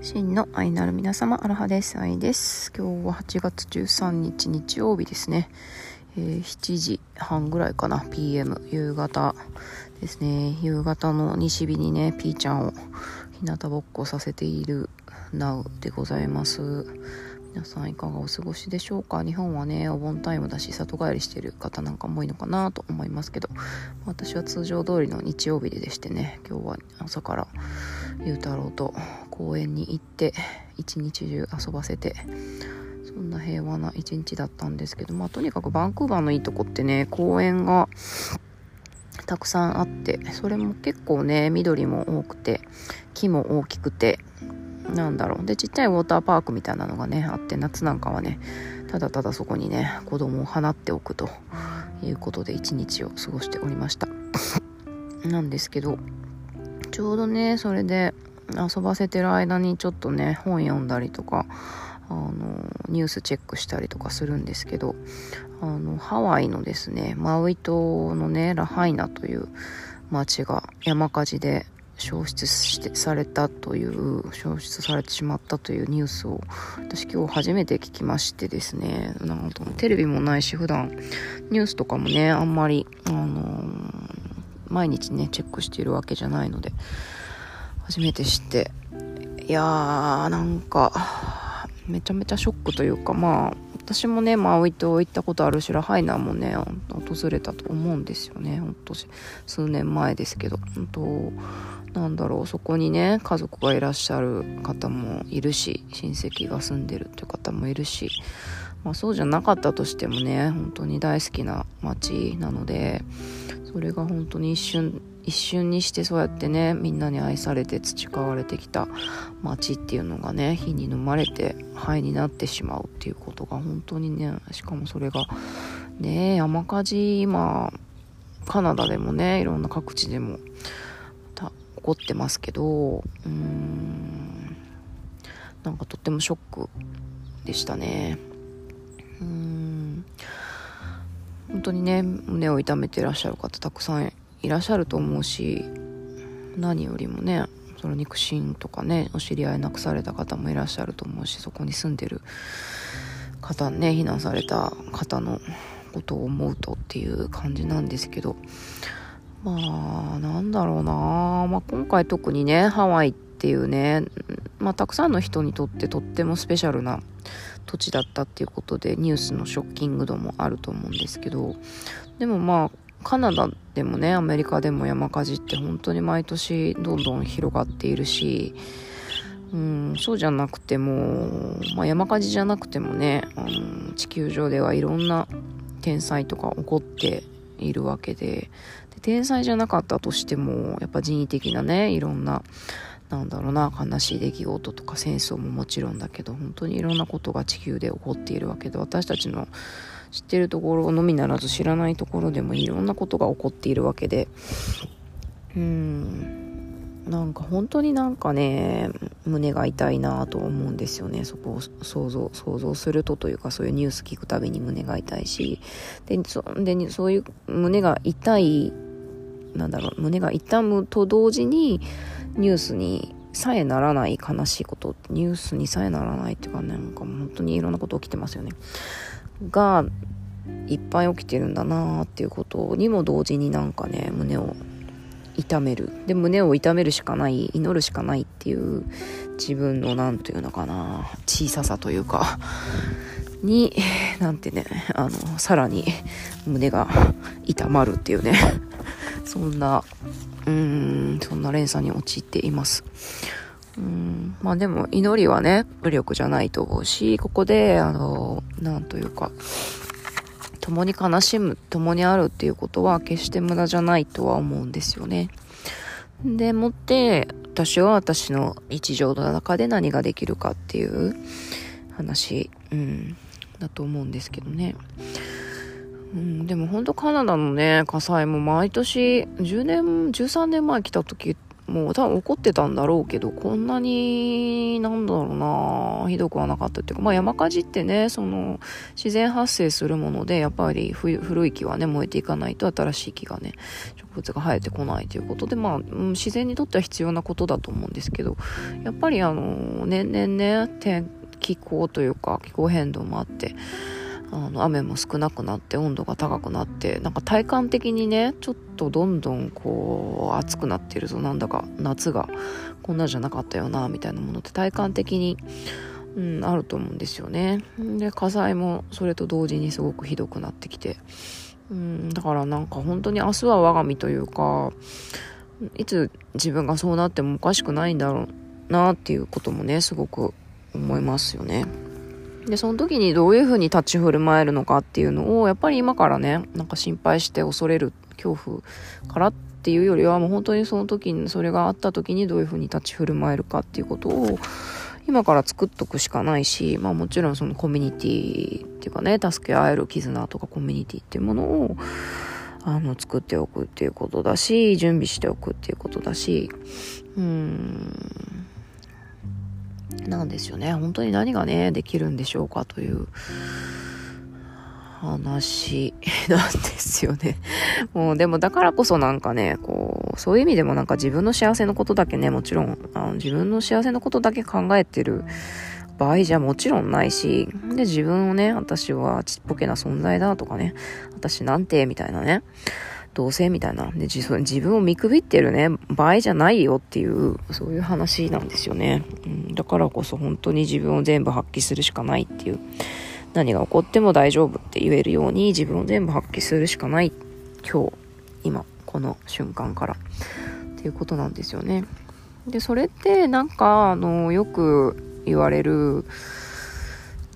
真の愛なる皆様、アラハです。愛です。今日は8月13日日曜日ですね。えー、7時半ぐらいかな、PM、夕方ですね。夕方の西日にね、ピーちゃんを日向ぼっこさせているナウでございます。皆さんいかがお過ごしでしょうか？日本はね、お盆タイムだし、里帰りしてる方なんかも多いのかなと思いますけど、私は通常通りの日曜日でしてね、今日は朝からゆうたろうと公園に行って一日中遊ばせてそんな平和な一日だったんですけどまあとにかくバンクーバーのいいとこってね公園がたくさんあってそれも結構ね緑も多くて木も大きくてなんだろう。でちっちゃいウォーターパークみたいなのがねあって夏なんかはねただただそこにね子供を放っておくということで一日を過ごしておりました。なんですけどちょうどねそれで遊ばせてる間にちょっとね本読んだりとかあのニュースチェックしたりとかするんですけどあのハワイのですねマウイ島のねラハイナという町が山火事で消失してされたという消失されてしまったというニュースを私今日初めて聞きましてですね。なんとテレビもないし普段ニュースとかもねあんまりあのー、毎日ねチェックしているわけじゃないので初めて知って。いやーなんかめちゃめちゃショックというかまあ私もねマウイ島行ったことあるしラハイナーもね訪れたと思うんですよね。ほんと数年前ですけど。本当なんだろうそこにね家族がいらっしゃる方もいるし親戚が住んでるっていう方もいるしまあ、そうじゃなかったとしてもね本当に大好きな街なのでそれが本当に一瞬一瞬にしてそうやってねみんなに愛されて培われてきた街っていうのがね火に飲まれて灰になってしまうっていうことが本当にねしかもそれがね山火事今カナダでもねいろんな各地でも起こってますけどうーんなんかとってもショックでしたね。うん本当にね胸を痛めていらっしゃる方たくさんいらっしゃると思うし何よりもねその肉親とかねお知り合い亡くされた方もいらっしゃると思うしそこに住んでる方ね避難された方のことを思うとっていう感じなんですけどまあなんだろうな、まあ、今回特にねハワイっていうね、まあ、たくさんの人にとってとってもスペシャルな土地だったっていうことでニュースのショッキング度もあると思うんですけどでもまあカナダでもねアメリカでも山火事って本当に毎年どんどん広がっているし、うん、そうじゃなくても、まあ、山火事じゃなくてもねあの地球上ではいろんな天災とか起こっているわけで天災じゃなかったとしてもやっぱ人為的なねいろんななんだろうな悲しい出来事とか戦争ももちろんだけど本当にいろんなことが地球で起こっているわけで私たちの知ってるところのみならず知らないところでもいろんなことが起こっているわけでうんなんか本当になんかね胸が痛いなと思うんですよね。そこを想像想像するとというかそういうニュース聞くたびに胸が痛いし。でそでそういう胸が痛いなんだろう胸が痛むと同時にニュースにさえならない悲しいことニュースにさえならないっていうかなんか本当にいろんなこと起きてますよね。がいっぱい起きてるんだなっていうことにも同時になんかね胸を痛める。で胸を痛めるしかない祈るしかないっていう自分の何て言うのかな小ささというかになんてねあのさらに胸が痛まるっていうね。そんなうんそんな連鎖に陥っていますうんまあでも祈りはね武力じゃないと思うしここであのなんというか共に悲しむ共にあるっていうことは決して無駄じゃないとは思うんですよねでもって私は私の日常の中で何ができるかっていう話、うん、だと思うんですけどね。うん、でも本当カナダのね、火災も毎年10年、13年前来た時もう多分怒ってたんだろうけど、こんなに、なんだろうな、ひどくはなかったっていうか、まあ山火事ってね、その、自然発生するもので、やっぱり古い木はね、燃えていかないと新しい木がね、植物が生えてこないということで、まあ、うん、自然にとっては必要なことだと思うんですけど、やっぱりあの、年々ね、天気候というか、気候変動もあって、あの雨も少なくなって温度が高くなってなんか体感的にねちょっとどんどんこう暑くなってるぞなんだか夏がこんなじゃなかったよなみたいなものって体感的に、うん、あると思うんですよねで火災もそれと同時にすごくひどくなってきて、うん、だからなんか本当に明日は我が身というかいつ自分がそうなってもおかしくないんだろうなっていうこともねすごく思いますよね。で、その時にどういう風に立ち振る舞えるのかっていうのを、やっぱり今からね、なんか心配して恐れる恐怖からっていうよりは、もう本当にその時に、それがあった時にどういう風に立ち振る舞えるかっていうことを、今から作っとくしかないし、まあもちろんそのコミュニティっていうかね、助け合える絆とかコミュニティっていうものを、あの、作っておくっていうことだし、準備しておくっていうことだし、うーん、なんですよね。本当に何がね、できるんでしょうかという話 なんですよね。もうでもだからこそなんかね、こう、そういう意味でもなんか自分の幸せのことだけね、もちろん、あの自分の幸せのことだけ考えてる場合じゃもちろんないし、で自分をね、私はちっぽけな存在だとかね、私なんて、みたいなね、どうせみたいな。で、自分を見くびってるね、場合じゃないよっていう、そういう話なんですよね。うん、だからこそ本当に自分を全部発揮するしかないっていう。何が起こっても大丈夫って言えるように自分を全部発揮するしかない。今日、今、この瞬間から。っていうことなんですよね。で、それってなんか、あの、よく言われる、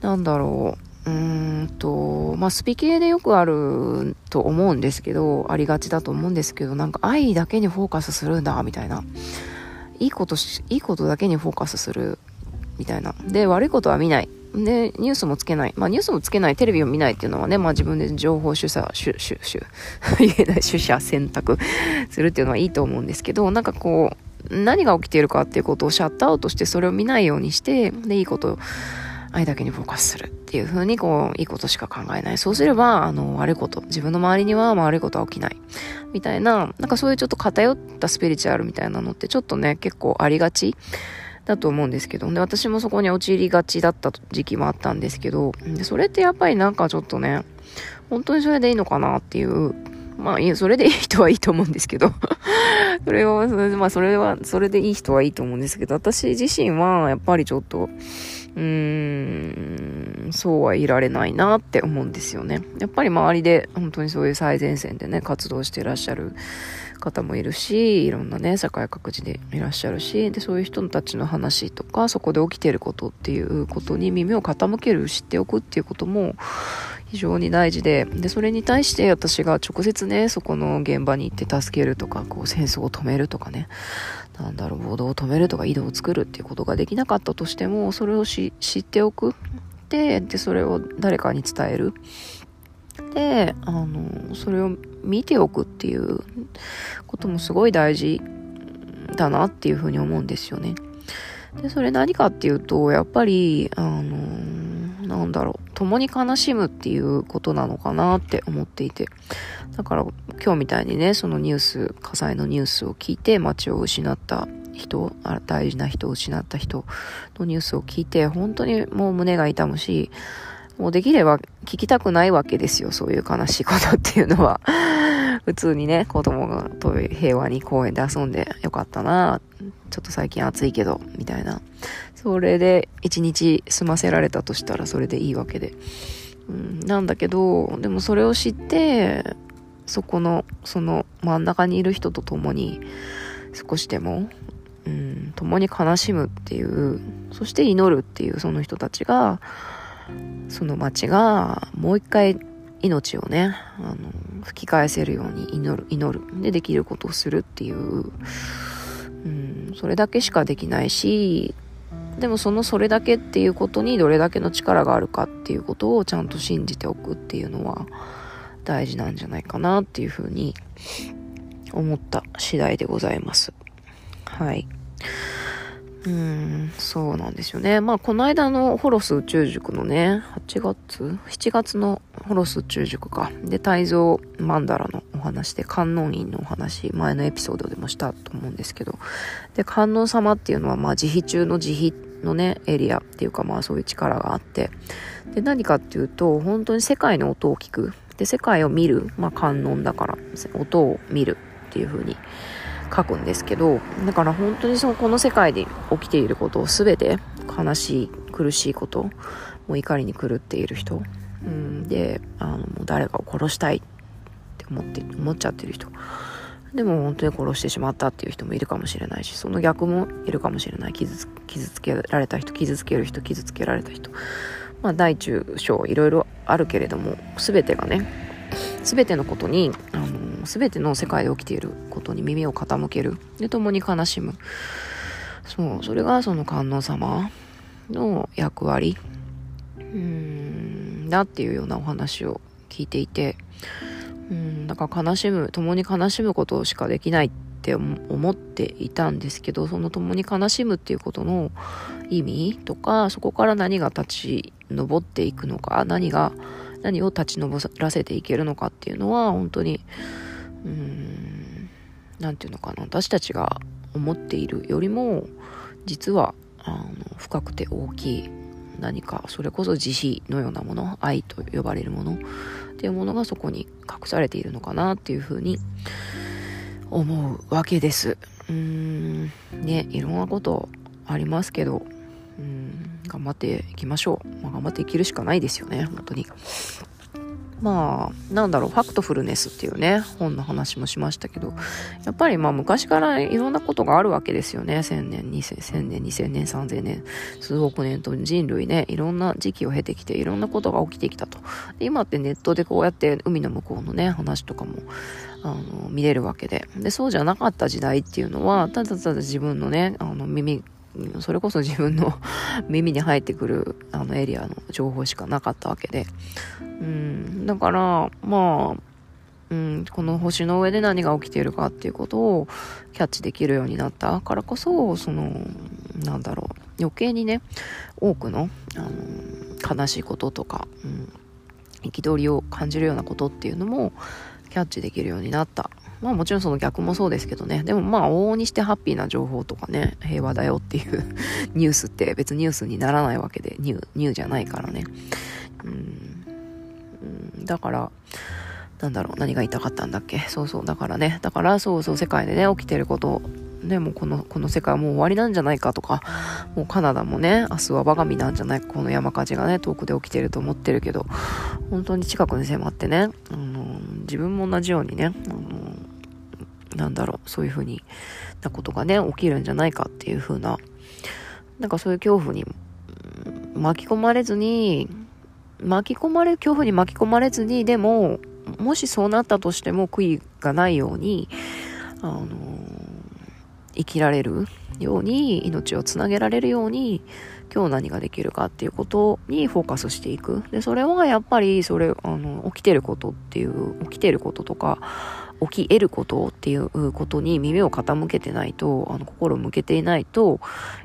なんだろう。うーんと、まあ、スピ系でよくあると思うんですけど、ありがちだと思うんですけど、なんか愛だけにフォーカスするんだ、みたいな。いいことし、いいことだけにフォーカスする、みたいな。で、悪いことは見ない。で、ニュースもつけない。まあ、ニュースもつけない、テレビを見ないっていうのはね、まあ、自分で情報取捨、取、取、取、言えない、取捨選択するっていうのはいいと思うんですけど、なんかこう、何が起きているかっていうことをシャットアウトして、それを見ないようにして、で、いいこと愛だけにフォーカスするっていう風にこう、いいことしか考えない。そうすれば、あの、悪いこと、自分の周りには悪いことは起きない。みたいな、なんかそういうちょっと偏ったスピリチュアルみたいなのってちょっとね、結構ありがちだと思うんですけど、で、私もそこに陥りがちだった時期もあったんですけど、でそれってやっぱりなんかちょっとね、本当にそれでいいのかなっていう、まあいい、それでいい人はいいと思うんですけど それは、まあそれは、それでいい人はいいと思うんですけど、私自身はやっぱりちょっと、うーん、そうはいられないなって思うんですよね。やっぱり周りで本当にそういう最前線でね、活動していらっしゃる方もいるし、いろんなね、社会各地でいらっしゃるし、で、そういう人たちの話とか、そこで起きていることっていうことに耳を傾ける、知っておくっていうことも非常に大事で、で、それに対して私が直接ね、そこの現場に行って助けるとか、こう戦争を止めるとかね、なんだろう、暴動を止めるとか移動を作るっていうことができなかったとしても、それを知っておく。で、で、それを誰かに伝える。で、あの、それを見ておくっていうこともすごい大事だなっていうふうに思うんですよね。で、それ何かっていうと、やっぱり、あの、なんだろう、共に悲しむっていうことなのかなって思っていて。だから今日みたいにね、そのニュース、火災のニュースを聞いて街を失った人、大事な人を失った人のニュースを聞いて、本当にもう胸が痛むし、もうできれば聞きたくないわけですよ、そういう悲しいことっていうのは。普通にね、子供が平和に公園で遊んでよかったな、ちょっと最近暑いけど、みたいな。それで一日済ませられたとしたらそれでいいわけで。うん、なんだけど、でもそれを知って、そこの、その真ん中にいる人と共に少しでも、うん、共に悲しむっていう、そして祈るっていうその人たちが、その町がもう一回命をね、あの、吹き返せるように祈る、祈る。で、できることをするっていう、うん、それだけしかできないし、でもそのそれだけっていうことにどれだけの力があるかっていうことをちゃんと信じておくっていうのは大事なんじゃないかなっていうふうに思った次第でございます。はい。うん、そうなんですよね。まあ、この間のホロス宇宙塾のね、8月 ?7 月のホロス宇宙塾か。で、泰造曼荼羅のお話で、観音院のお話、前のエピソードでもしたと思うんですけど、で、観音様っていうのは、まあ、慈悲中の慈悲のね、エリアっていうか、まあ、そういう力があって、で、何かっていうと、本当に世界の音を聞く。で、世界を見る。まあ、観音だから、音を見るっていう風に書くんですけどだから本当にそのこの世界で起きていることを全て悲しい苦しいこともう怒りに狂っている人、うん、であのもう誰かを殺したいって思って思っちゃってる人。でも本当に殺してしまったっていう人もいるかもしれないしその逆もいるかもしれない。傷つ傷つけられた人傷つける人傷つけられた人。まあ大中小いろいろあるけれども全てがね全てのことにあの全ての世界で起きていることに耳を傾ける。で共に悲しむ。そうそれがその観音様の役割。うんだっていうようなお話を聞いていて。うんだから悲しむ共に悲しむことしかできないって思っていたんですけどその共に悲しむっていうことの意味とかそこから何が立ち上っていくのか何が何を立ち上らせていけるのかっていうのは本当にうーん何て言うのかな。私たちが思っているよりも実はあの深くて大きい何かそれこそ慈悲のようなもの愛と呼ばれるものっていうものがそこに隠されているのかなっていうふうに思うわけです。うーん。ねいろんなことありますけどうん。頑張っていきましょう、まあ、頑張って生きるしかないですよね本当に。まあ、なんだろう、ファクトフルネスっていうね、本の話もしましたけど、やっぱりまあ昔からいろんなことがあるわけですよね。1000年、2000年、2000年、3000年、数億年と人類ね、いろんな時期を経てきて、いろんなことが起きてきたと。で今ってネットでこうやって海の向こうのね、話とかも、あの、見れるわけで。で、そうじゃなかった時代っていうのは、ただただ自分のね、あの、耳それこそ自分の 耳に入ってくるあのエリアの情報しかなかったわけで。うん、だから、まあ、うん、この星の上で何が起きているかっていうことをキャッチできるようになった。からこそ、その、なんだろう、余計にね、多くの、あの、悲しいこととか、うん、憤りを感じるようなことっていうのもキャッチできるようになった。まあもちろんその逆もそうですけどね。でもまあ往々にしてハッピーな情報とかね、平和だよっていう ニュースって別にニュースにならないわけで、ニュー、ニューじゃないからね。うん、だから、なんだろう、何が言いたかったんだっけ？そうそう、だからね、だからそうそう、世界でね、起きてることね、もうこの、この世界はもう終わりなんじゃないかとか、もうカナダもね、明日は我が身なんじゃないか、この山火事がね、遠くで起きてると思ってるけど、本当に近くに迫ってね、あの、自分も同じようにね、あの、なんだろう、そういう風になことがね、起きるんじゃないかっていう風な、なんかそういう恐怖に巻き込まれずに、巻き込まれ、恐怖に巻き込まれずに、でも、もしそうなったとしても悔いがないように、あの生きられるように、命をつなげられるように、今日何ができるかっていうことにフォーカスしていく。で、それはやっぱり、それ、あの、起きてることっていう、起きてることとか、起き得ることっていうことに耳を傾けてないと、あの、心を向けていないと、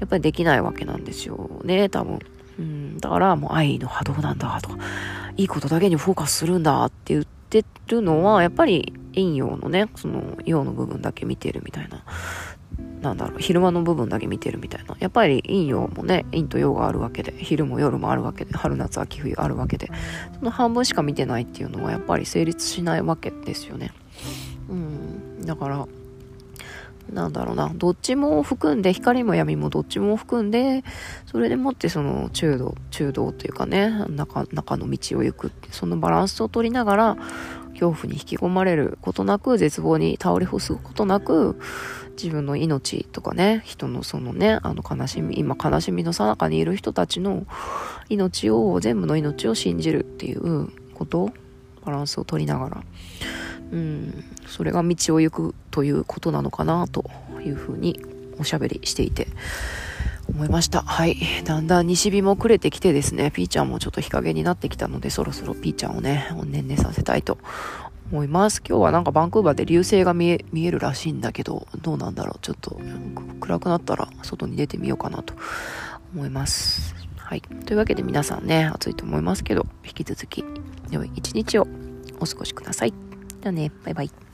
やっぱりできないわけなんですよね、多分。うん、だからもう愛の波動なんだとか、いいことだけにフォーカスするんだって言ってるのは、やっぱり陰陽のね、その陽の部分だけ見てるみたいな。なんだろう、昼間の部分だけ見てるみたいな。やっぱり陰陽もね、陰と陽があるわけで、昼も夜もあるわけで、春夏秋冬あるわけで、その半分しか見てないっていうのはやっぱり成立しないわけですよね。うん、だからなんだろうな。どっちも含んで光も闇もどっちも含んでそれでもってその中道中道というかね中中の道を行くそのバランスを取りながら恐怖に引き込まれることなく絶望に倒れ伏すことなく自分の命とかね人のそのねあの悲しみ今悲しみの最中にいる人たちの命を全部の命を信じるっていうことバランスを取りながら。うん、それが道を行くということなのかなというふうにおしゃべりしていて思いました。はい。だんだん西日も暮れてきてですね、ピーちゃんもちょっと日陰になってきたので、そろそろピーちゃんをね、おねんねさせたいと思います。今日はなんかバンクーバーで流星が見え、見えるらしいんだけど、どうなんだろう。ちょっと暗くなったら外に出てみようかなと思います。はい。というわけで皆さんね、暑いと思いますけど、引き続き良い一日をお過ごしください。じゃあね、バイバイ。